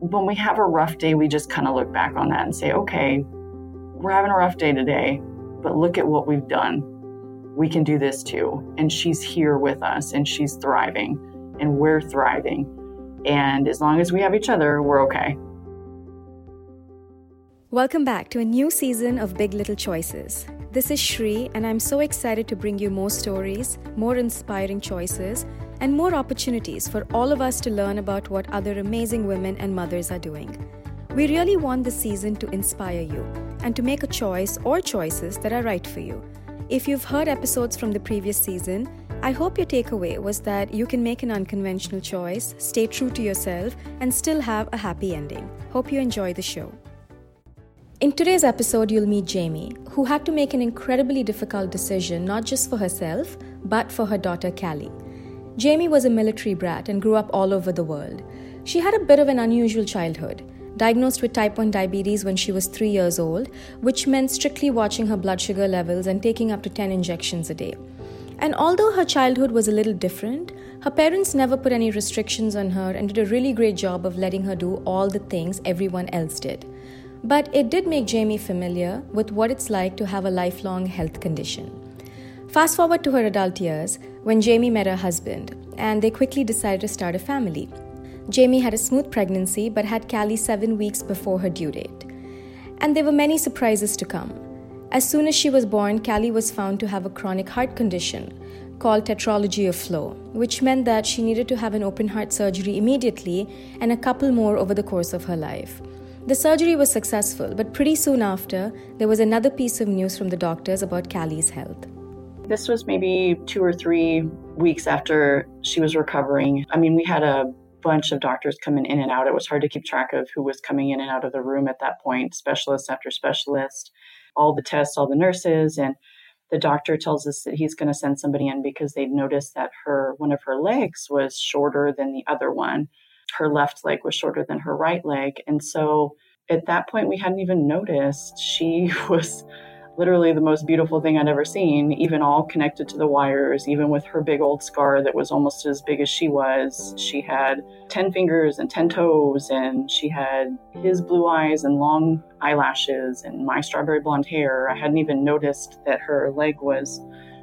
when we have a rough day, we just kind of look back on that and say, okay, we're having a rough day today, but look at what we've done. We can do this too. And she's here with us and she's thriving and we're thriving. And as long as we have each other, we're okay. Welcome back to a new season of Big Little Choices. This is Shri, and I'm so excited to bring you more stories, more inspiring choices, and more opportunities for all of us to learn about what other amazing women and mothers are doing. We really want this season to inspire you and to make a choice or choices that are right for you. If you've heard episodes from the previous season, I hope your takeaway was that you can make an unconventional choice, stay true to yourself, and still have a happy ending. Hope you enjoy the show. In today's episode, you'll meet Jamie, who had to make an incredibly difficult decision not just for herself, but for her daughter Callie. Jamie was a military brat and grew up all over the world. She had a bit of an unusual childhood. Diagnosed with type 1 diabetes when she was 3 years old, which meant strictly watching her blood sugar levels and taking up to 10 injections a day. And although her childhood was a little different, her parents never put any restrictions on her and did a really great job of letting her do all the things everyone else did. But it did make Jamie familiar with what it's like to have a lifelong health condition. Fast forward to her adult years when Jamie met her husband, and they quickly decided to start a family. Jamie had a smooth pregnancy but had Callie seven weeks before her due date. And there were many surprises to come. As soon as she was born, Callie was found to have a chronic heart condition called tetralogy of Fallot, which meant that she needed to have an open heart surgery immediately and a couple more over the course of her life. The surgery was successful, but pretty soon after, there was another piece of news from the doctors about Callie's health. This was maybe two or three weeks after she was recovering. I mean, we had a bunch of doctors coming in and out. It was hard to keep track of who was coming in and out of the room at that point, specialist after specialist, all the tests, all the nurses. And the doctor tells us that he's going to send somebody in because they'd noticed that her one of her legs was shorter than the other one her left leg was shorter than her right leg. And so at that point, we hadn't even noticed. She was literally the most beautiful thing I'd ever seen, even all connected to the wires, even with her big old scar that was almost as big as she was. She had 10 fingers and 10 toes, and she had his blue eyes and long eyelashes and my strawberry blonde hair. I hadn't even noticed that her leg was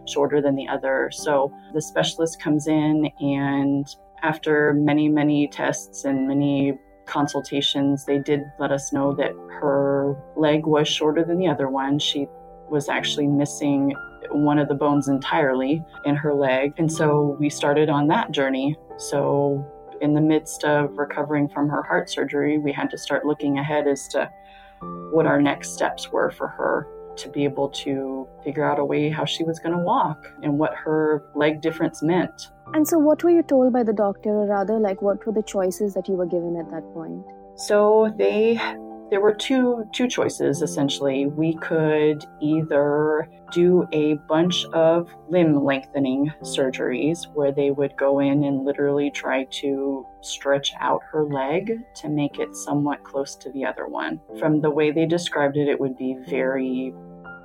shorter than the other. So the specialist comes in and after many, many tests and many consultations, they did let us know that her leg was shorter than the other one. She was actually missing one of the bones entirely in her leg. And so we started on that journey. So, in the midst of recovering from her heart surgery, we had to start looking ahead as to what our next steps were for her to be able to figure out a way how she was going to walk and what her leg difference meant. And so, what were you told by the doctor, or rather, like, what were the choices that you were given at that point? So, they there were two two choices essentially. We could either do a bunch of limb lengthening surgeries where they would go in and literally try to stretch out her leg to make it somewhat close to the other one. From the way they described it, it would be very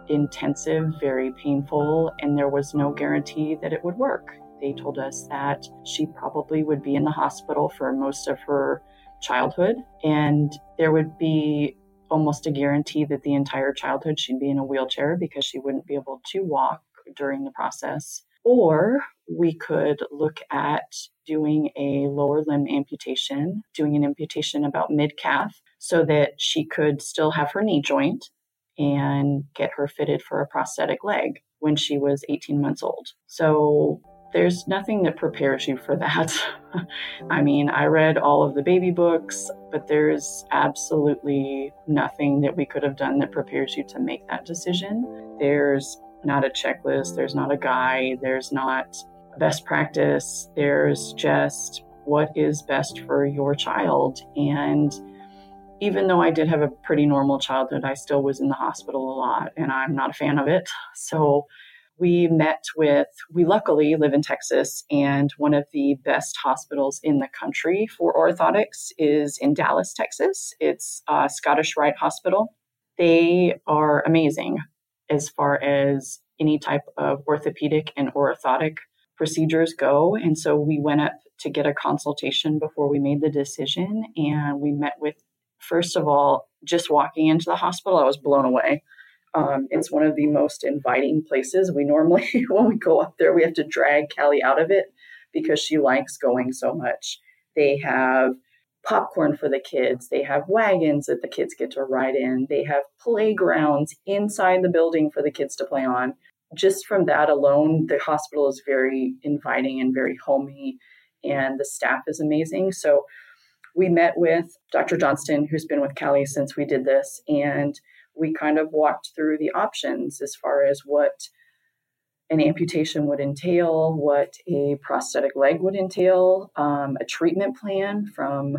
intensive, very painful, and there was no guarantee that it would work. They told us that she probably would be in the hospital for most of her childhood, and there would be almost a guarantee that the entire childhood she'd be in a wheelchair because she wouldn't be able to walk during the process. Or we could look at doing a lower limb amputation, doing an amputation about mid calf so that she could still have her knee joint and get her fitted for a prosthetic leg when she was 18 months old. So there's nothing that prepares you for that. I mean, I read all of the baby books, but there's absolutely nothing that we could have done that prepares you to make that decision. There's not a checklist, there's not a guide, there's not best practice, there's just what is best for your child. And even though I did have a pretty normal childhood, I still was in the hospital a lot and I'm not a fan of it. So we met with, we luckily live in Texas, and one of the best hospitals in the country for orthotics is in Dallas, Texas. It's uh, Scottish Rite Hospital. They are amazing as far as any type of orthopedic and orthotic procedures go. And so we went up to get a consultation before we made the decision. And we met with, first of all, just walking into the hospital, I was blown away. Um, it's one of the most inviting places. We normally, when we go up there, we have to drag Callie out of it because she likes going so much. They have popcorn for the kids. They have wagons that the kids get to ride in. They have playgrounds inside the building for the kids to play on. Just from that alone, the hospital is very inviting and very homey, and the staff is amazing. So we met with Dr. Johnston, who's been with Callie since we did this, and we kind of walked through the options as far as what an amputation would entail, what a prosthetic leg would entail, um, a treatment plan from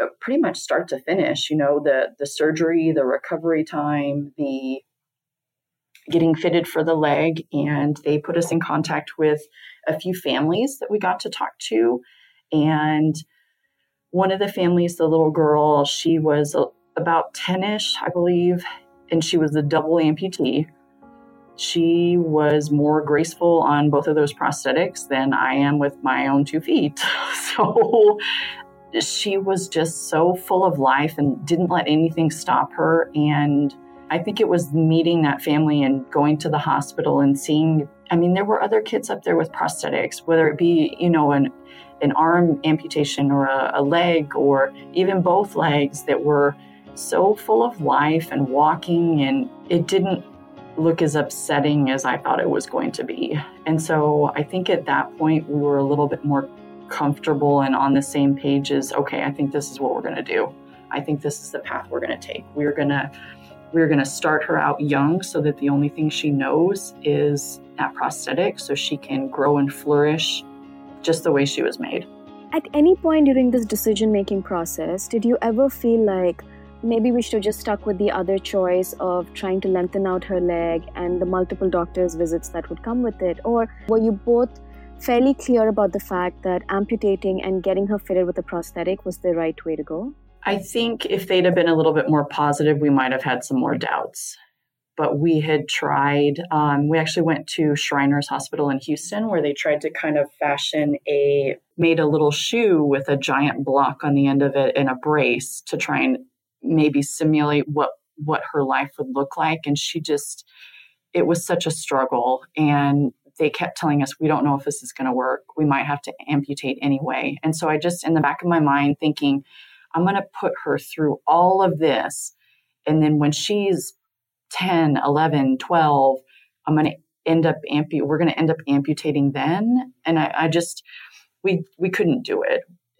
uh, pretty much start to finish. You know, the the surgery, the recovery time, the getting fitted for the leg, and they put us in contact with a few families that we got to talk to, and one of the families, the little girl, she was about 10 ish, I believe, and she was a double amputee. She was more graceful on both of those prosthetics than I am with my own two feet. So she was just so full of life and didn't let anything stop her. And I think it was meeting that family and going to the hospital and seeing. I mean, there were other kids up there with prosthetics, whether it be, you know, an, an arm amputation or a, a leg or even both legs that were so full of life and walking, and it didn't look as upsetting as I thought it was going to be. And so I think at that point we were a little bit more comfortable and on the same page as okay, I think this is what we're going to do. I think this is the path we're going to take. We're going to we're going to start her out young so that the only thing she knows is that prosthetic so she can grow and flourish just the way she was made. At any point during this decision making process, did you ever feel like maybe we should have just stuck with the other choice of trying to lengthen out her leg and the multiple doctor's visits that would come with it? Or were you both fairly clear about the fact that amputating and getting her fitted with a prosthetic was the right way to go? I think if they'd have been a little bit more positive, we might have had some more doubts. But we had tried, um, we actually went to Shriners Hospital in Houston where they tried to kind of fashion a, made a little shoe with a giant block on the end of it and a brace to try and maybe simulate what what her life would look like. And she just it was such a struggle. And they kept telling us we don't know if this is going to work. We might have to amputate anyway. And so i just in the back of my mind thinking i'm going to put her through all of this. And then when she's 10 11 12 i'm going to end up ampu- we're going to end up amputating then. And I, I just we we couldn't do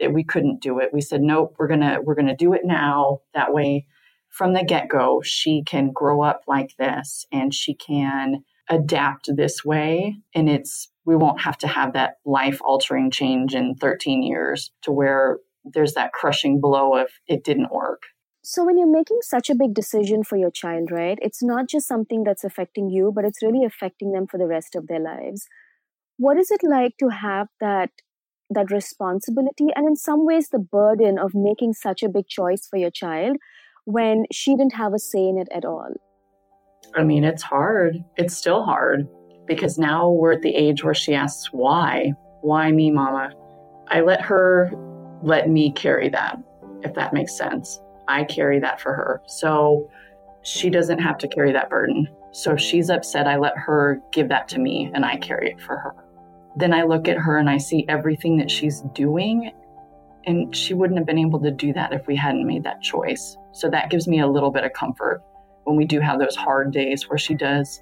it we couldn't do it. We said, nope, we're gonna we're gonna do it now. That way, from the get go, she can grow up like this and she can adapt this way. And it's we won't have to have that life altering change in 13 years to where there's that crushing blow of it didn't work. So, when you're making such a big decision for your child, right, it's not just something that's affecting you, but it's really affecting them for the rest of their lives. What is it like to have that that responsibility and in some ways the burden of making such a big choice for your child when she didn't have a say in it at all. I mean it's hard. It's still hard because now we're at the age where she asks why? Why me mama? I let her let me carry that if that makes sense. I carry that for her. So she doesn't have to carry that burden. So if she's upset i let her give that to me and i carry it for her then I look at her and I see everything that she's doing. And she wouldn't have been able to do that if we hadn't made that choice. So that gives me a little bit of comfort when we do have those hard days where she does,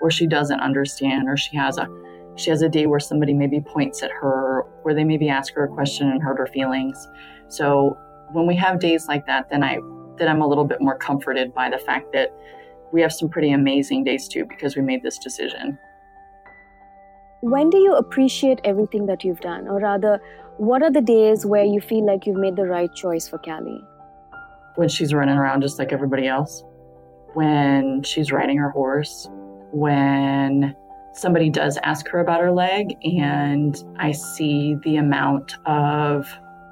where she doesn't understand, or she has a, she has a day where somebody maybe points at her, where they maybe ask her a question and hurt her feelings. So when we have days like that, then I, then I'm a little bit more comforted by the fact that we have some pretty amazing days too because we made this decision when do you appreciate everything that you've done? Or rather, what are the days where you feel like you've made the right choice for Callie? When she's running around just like everybody else, when she's riding her horse, when somebody does ask her about her leg, and I see the amount of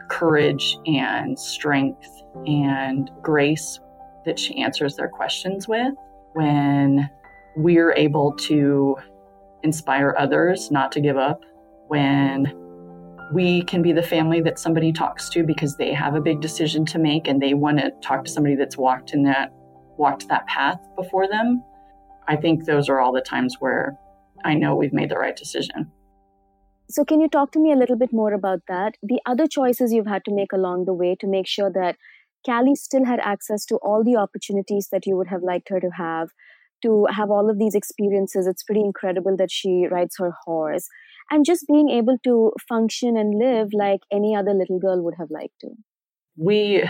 courage and strength and grace that she answers their questions with, when we're able to inspire others not to give up, when we can be the family that somebody talks to because they have a big decision to make and they want to talk to somebody that's walked in that walked that path before them. I think those are all the times where I know we've made the right decision. So, can you talk to me a little bit more about that? The other choices you've had to make along the way to make sure that Callie still had access to all the opportunities that you would have liked her to have, to have all of these experiences. It's pretty incredible that she rides her horse and just being able to function and live like any other little girl would have liked to. We,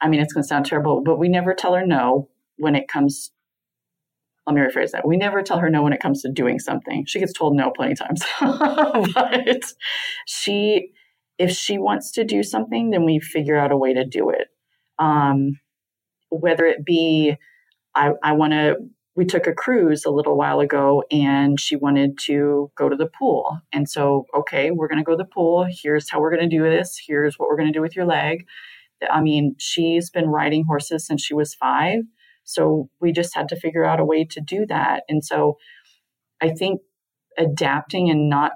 I mean, it's going to sound terrible, but we never tell her no when it comes let me rephrase that. We never tell her no when it comes to doing something. She gets told no plenty of times. but she, if she wants to do something, then we figure out a way to do it. Um, whether it be, I, I want to, we took a cruise a little while ago and she wanted to go to the pool. And so, okay, we're going to go to the pool. Here's how we're going to do this. Here's what we're going to do with your leg. I mean, she's been riding horses since she was five. So we just had to figure out a way to do that. And so I think adapting and not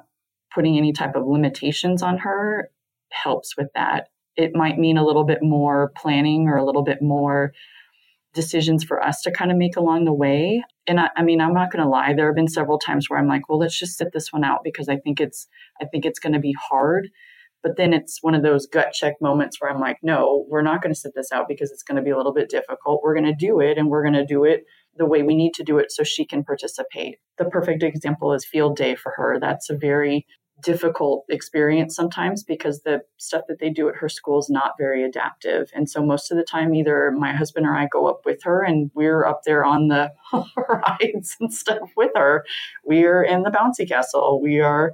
putting any type of limitations on her helps with that. It might mean a little bit more planning or a little bit more decisions for us to kind of make along the way. And I, I mean, I'm not going to lie. There have been several times where I'm like, well, let's just sit this one out because I think it's, I think it's going to be hard. But then it's one of those gut check moments where I'm like, no, we're not going to sit this out because it's going to be a little bit difficult. We're going to do it and we're going to do it the way we need to do it so she can participate. The perfect example is field day for her. That's a very difficult experience sometimes because the stuff that they do at her school is not very adaptive. And so most of the time, either my husband or I go up with her and we're up there on the rides and stuff with her. We're in the bouncy castle. We are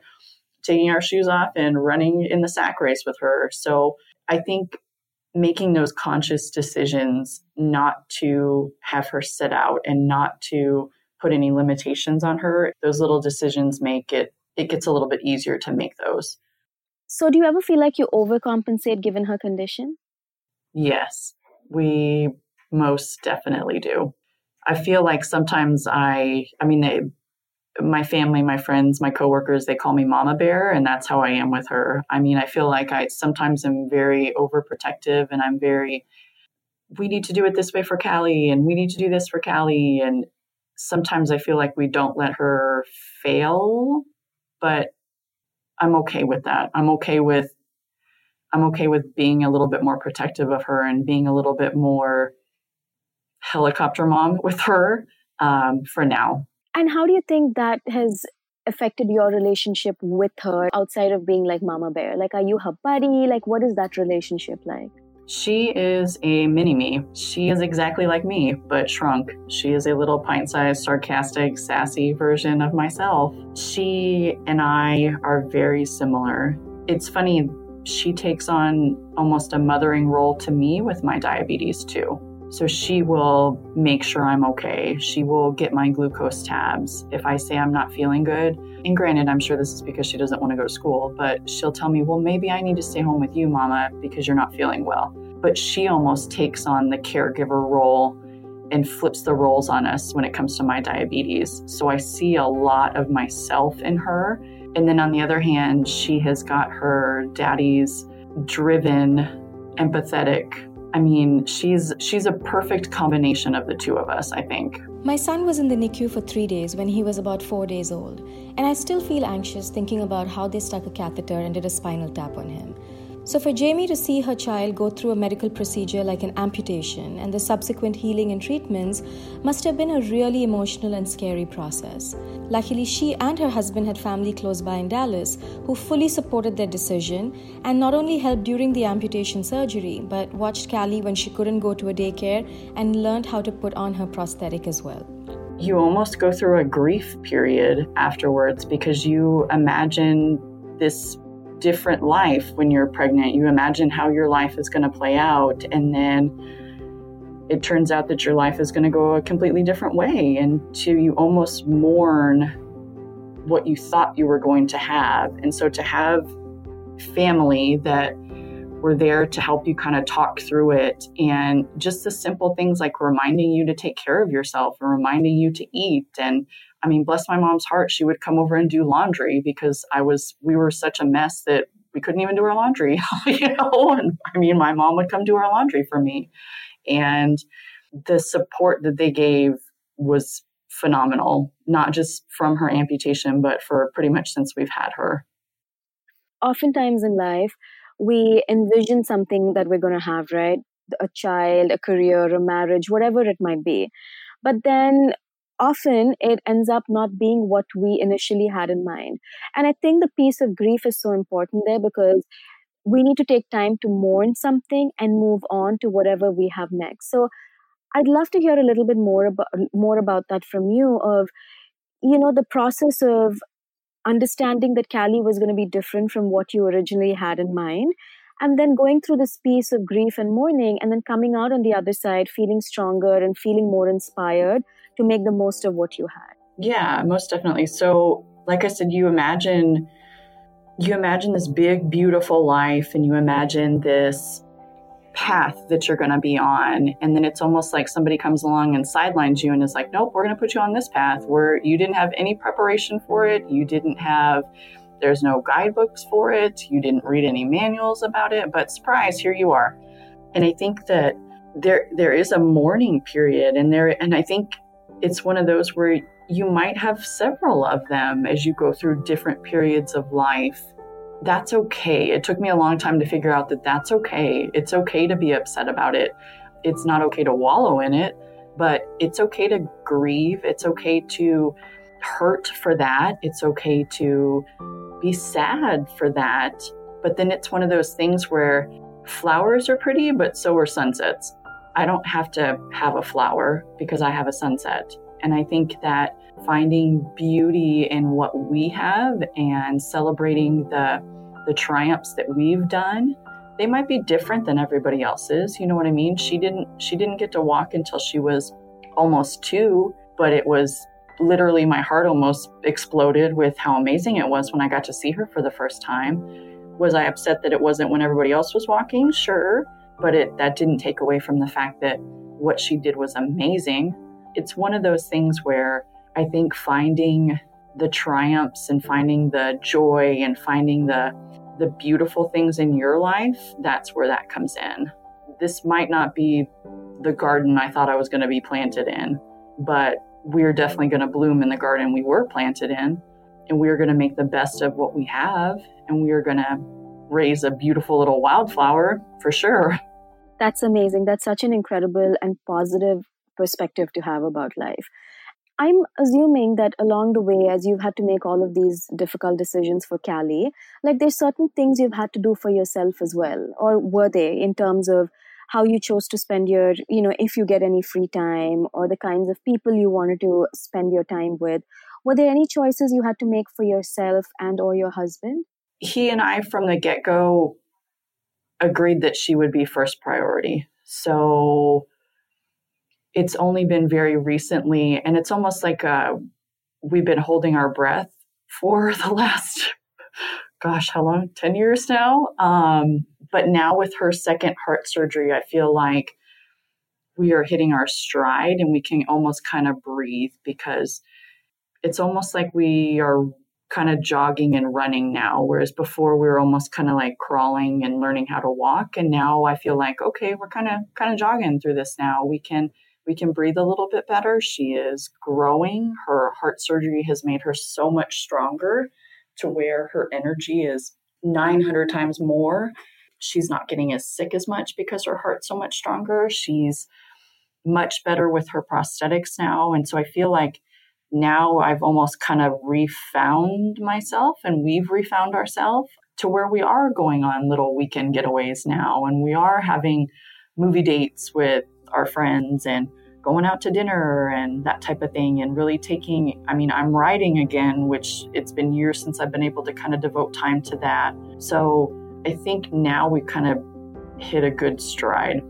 taking our shoes off and running in the sack race with her. So I think making those conscious decisions not to have her sit out and not to put any limitations on her, those little decisions make it it gets a little bit easier to make those. So do you ever feel like you overcompensate given her condition? Yes, we most definitely do. I feel like sometimes I I mean they my family, my friends, my coworkers, they call me Mama Bear, and that's how I am with her. I mean, I feel like I sometimes am very overprotective and I'm very, we need to do it this way for Callie, and we need to do this for Callie. And sometimes I feel like we don't let her fail, but I'm okay with that. I'm okay with, I'm okay with being a little bit more protective of her and being a little bit more helicopter mom with her um, for now and how do you think that has affected your relationship with her outside of being like Mama Bear? Like, are you her buddy? Like, what is that relationship like? She is a mini me. She is exactly like me, but shrunk. She is a little pint sized, sarcastic, sassy version of myself. She and I are very similar. It's funny, she takes on almost a mothering role to me with my diabetes, too. So she will make sure I'm okay. She will get my glucose tabs. If I say I'm not feeling good, and granted, I'm sure this is because she doesn't want to go to school, but she'll tell me, well, maybe I need to stay home with you, mama, because you're not feeling well. But she almost takes on the caregiver role and flips the roles on us when it comes to my diabetes. So I see a lot of myself in her. And then on the other hand, she has got her daddy's driven, empathetic I mean, she's she's a perfect combination of the two of us, I think. My son was in the NICU for 3 days when he was about 4 days old, and I still feel anxious thinking about how they stuck a catheter and did a spinal tap on him. So, for Jamie to see her child go through a medical procedure like an amputation and the subsequent healing and treatments must have been a really emotional and scary process. Luckily, she and her husband had family close by in Dallas who fully supported their decision and not only helped during the amputation surgery, but watched Callie when she couldn't go to a daycare and learned how to put on her prosthetic as well you almost go through a grief period afterwards because you imagine this different life when you're pregnant. You imagine how your life is going to play out, and then it turns out that your life is going to go a completely different way. And to you almost mourn what you thought you were going to have. And so to have family that were there to help you kind of talk through it and just the simple things like reminding you to take care of yourself and reminding you to eat and I mean, bless my mom's heart, she would come over and do laundry because I was, we were such a mess that we couldn't even do our laundry, you know? And I mean, my mom would come do our laundry for me. And the support that they gave was phenomenal, not just from her amputation, but for pretty much since we've had her. Oftentimes in life, we envision something that we're going to have, right? A child, a career, a marriage, whatever it might be. But then often it ends up not being what we initially had in mind. And I think the piece of grief is so important there because we need to take time to mourn something and move on to whatever we have next. So I'd love to hear a little bit more about more about that from you of you know the process of understanding that Callie was going to be different from what you originally had in mind and then going through this piece of grief and mourning and then coming out on the other side feeling stronger and feeling more inspired to make the most of what you had. Yeah, most definitely. So, like I said, you imagine you imagine this big beautiful life and you imagine this path that you're going to be on. And then it's almost like somebody comes along and sidelines you and is like nope we're going to put you on this path where you didn't have any preparation for it. You didn't have there's no guidebooks for it. You didn't read any manuals about it. But surprise here you are. And i think that there there is a mourning period and there. And i think it's one of those where you might have several of them as you go through different periods of life. That's okay. It took me a long time to figure out that that's okay. It's okay to be upset about it. It's not okay to wallow in it, but it's okay to grieve. It's okay to hurt for that. It's okay to be sad for that. But then it's one of those things where flowers are pretty, but so are sunsets. I don't have to have a flower because I have a sunset. And I think that finding beauty in what we have and celebrating the the triumphs that we've done, they might be different than everybody else's. You know what I mean? She didn't she didn't get to walk until she was almost 2, but it was literally my heart almost exploded with how amazing it was when I got to see her for the first time. Was I upset that it wasn't when everybody else was walking? Sure but it that didn't take away from the fact that what she did was amazing. It's one of those things where I think finding the triumphs and finding the joy and finding the the beautiful things in your life, that's where that comes in. This might not be the garden I thought I was going to be planted in, but we're definitely going to bloom in the garden we were planted in, and we're going to make the best of what we have, and we are going to raise a beautiful little wildflower for sure. That's amazing. That's such an incredible and positive perspective to have about life. I'm assuming that along the way, as you've had to make all of these difficult decisions for Callie, like there's certain things you've had to do for yourself as well, or were they in terms of how you chose to spend your, you know, if you get any free time, or the kinds of people you wanted to spend your time with? Were there any choices you had to make for yourself and or your husband? He and I, from the get go, agreed that she would be first priority. So it's only been very recently, and it's almost like uh, we've been holding our breath for the last, gosh, how long? 10 years now. Um, but now with her second heart surgery, I feel like we are hitting our stride and we can almost kind of breathe because it's almost like we are kind of jogging and running now whereas before we were almost kind of like crawling and learning how to walk and now i feel like okay we're kind of kind of jogging through this now we can we can breathe a little bit better. She is growing. Her heart surgery has made her so much stronger to where her energy is 900 times more. She's not getting as sick as much because her heart's so much stronger. She's much better with her prosthetics now. And so i feel like now I've almost kind of refound myself and we've refound ourselves to where we are going on little weekend getaways now. And we are having movie dates with our friends and going out to dinner and that type of thing and really taking I mean I'm writing again which it's been years since I've been able to kind of devote time to that. So I think now we kind of hit a good stride.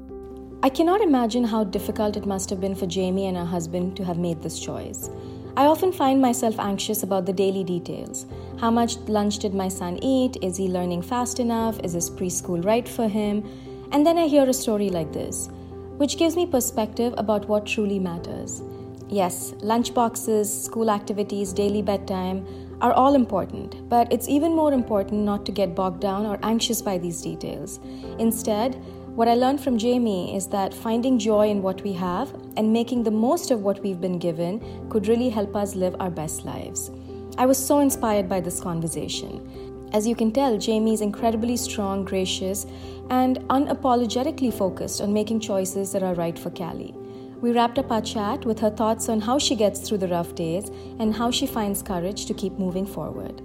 I cannot imagine how difficult it must have been for Jamie and her husband to have made this choice. I often find myself anxious about the daily details. How much lunch did my son eat? Is he learning fast enough? Is his preschool right for him? And then I hear a story like this, which gives me perspective about what truly matters. Yes, lunchboxes, school activities, daily bedtime are all important, but it's even more important not to get bogged down or anxious by these details. Instead, what I learned from Jamie is that finding joy in what we have and making the most of what we've been given could really help us live our best lives. I was so inspired by this conversation. As you can tell, Jamie is incredibly strong, gracious, and unapologetically focused on making choices that are right for Callie. We wrapped up our chat with her thoughts on how she gets through the rough days and how she finds courage to keep moving forward.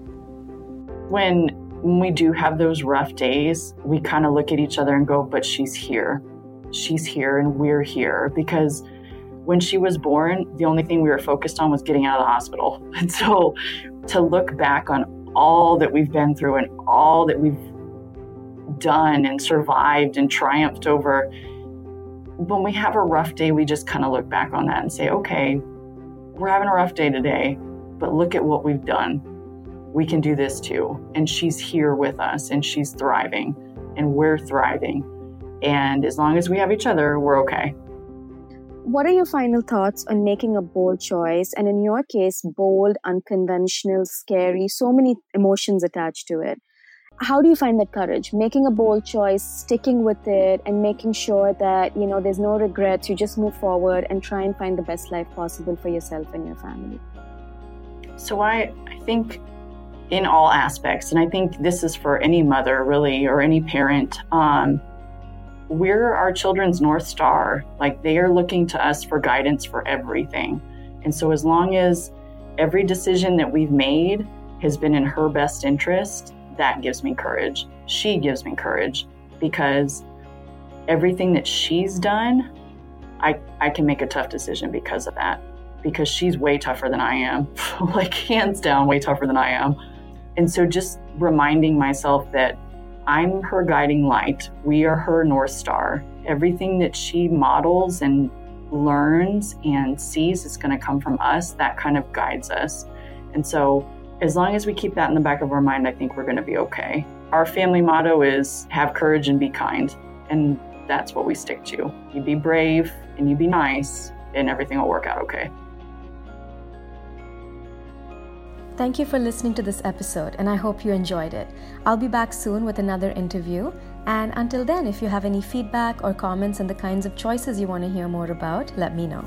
When we do have those rough days, we kind of look at each other and go, but she's here. She's here and we're here because when she was born, the only thing we were focused on was getting out of the hospital. And so to look back on all that we've been through and all that we've done and survived and triumphed over when we have a rough day, we just kind of look back on that and say, okay, we're having a rough day today, but look at what we've done. We can do this too. And she's here with us and she's thriving and we're thriving. And as long as we have each other, we're okay. What are your final thoughts on making a bold choice? And in your case, bold, unconventional, scary, so many emotions attached to it how do you find that courage making a bold choice sticking with it and making sure that you know there's no regrets you just move forward and try and find the best life possible for yourself and your family so i i think in all aspects and i think this is for any mother really or any parent um, we're our children's north star like they are looking to us for guidance for everything and so as long as every decision that we've made has been in her best interest that gives me courage. She gives me courage because everything that she's done, I, I can make a tough decision because of that. Because she's way tougher than I am, like hands down, way tougher than I am. And so just reminding myself that I'm her guiding light. We are her North Star. Everything that she models and learns and sees is going to come from us. That kind of guides us. And so as long as we keep that in the back of our mind, I think we're going to be okay. Our family motto is have courage and be kind. And that's what we stick to. You be brave and you be nice, and everything will work out okay. Thank you for listening to this episode, and I hope you enjoyed it. I'll be back soon with another interview. And until then, if you have any feedback or comments on the kinds of choices you want to hear more about, let me know.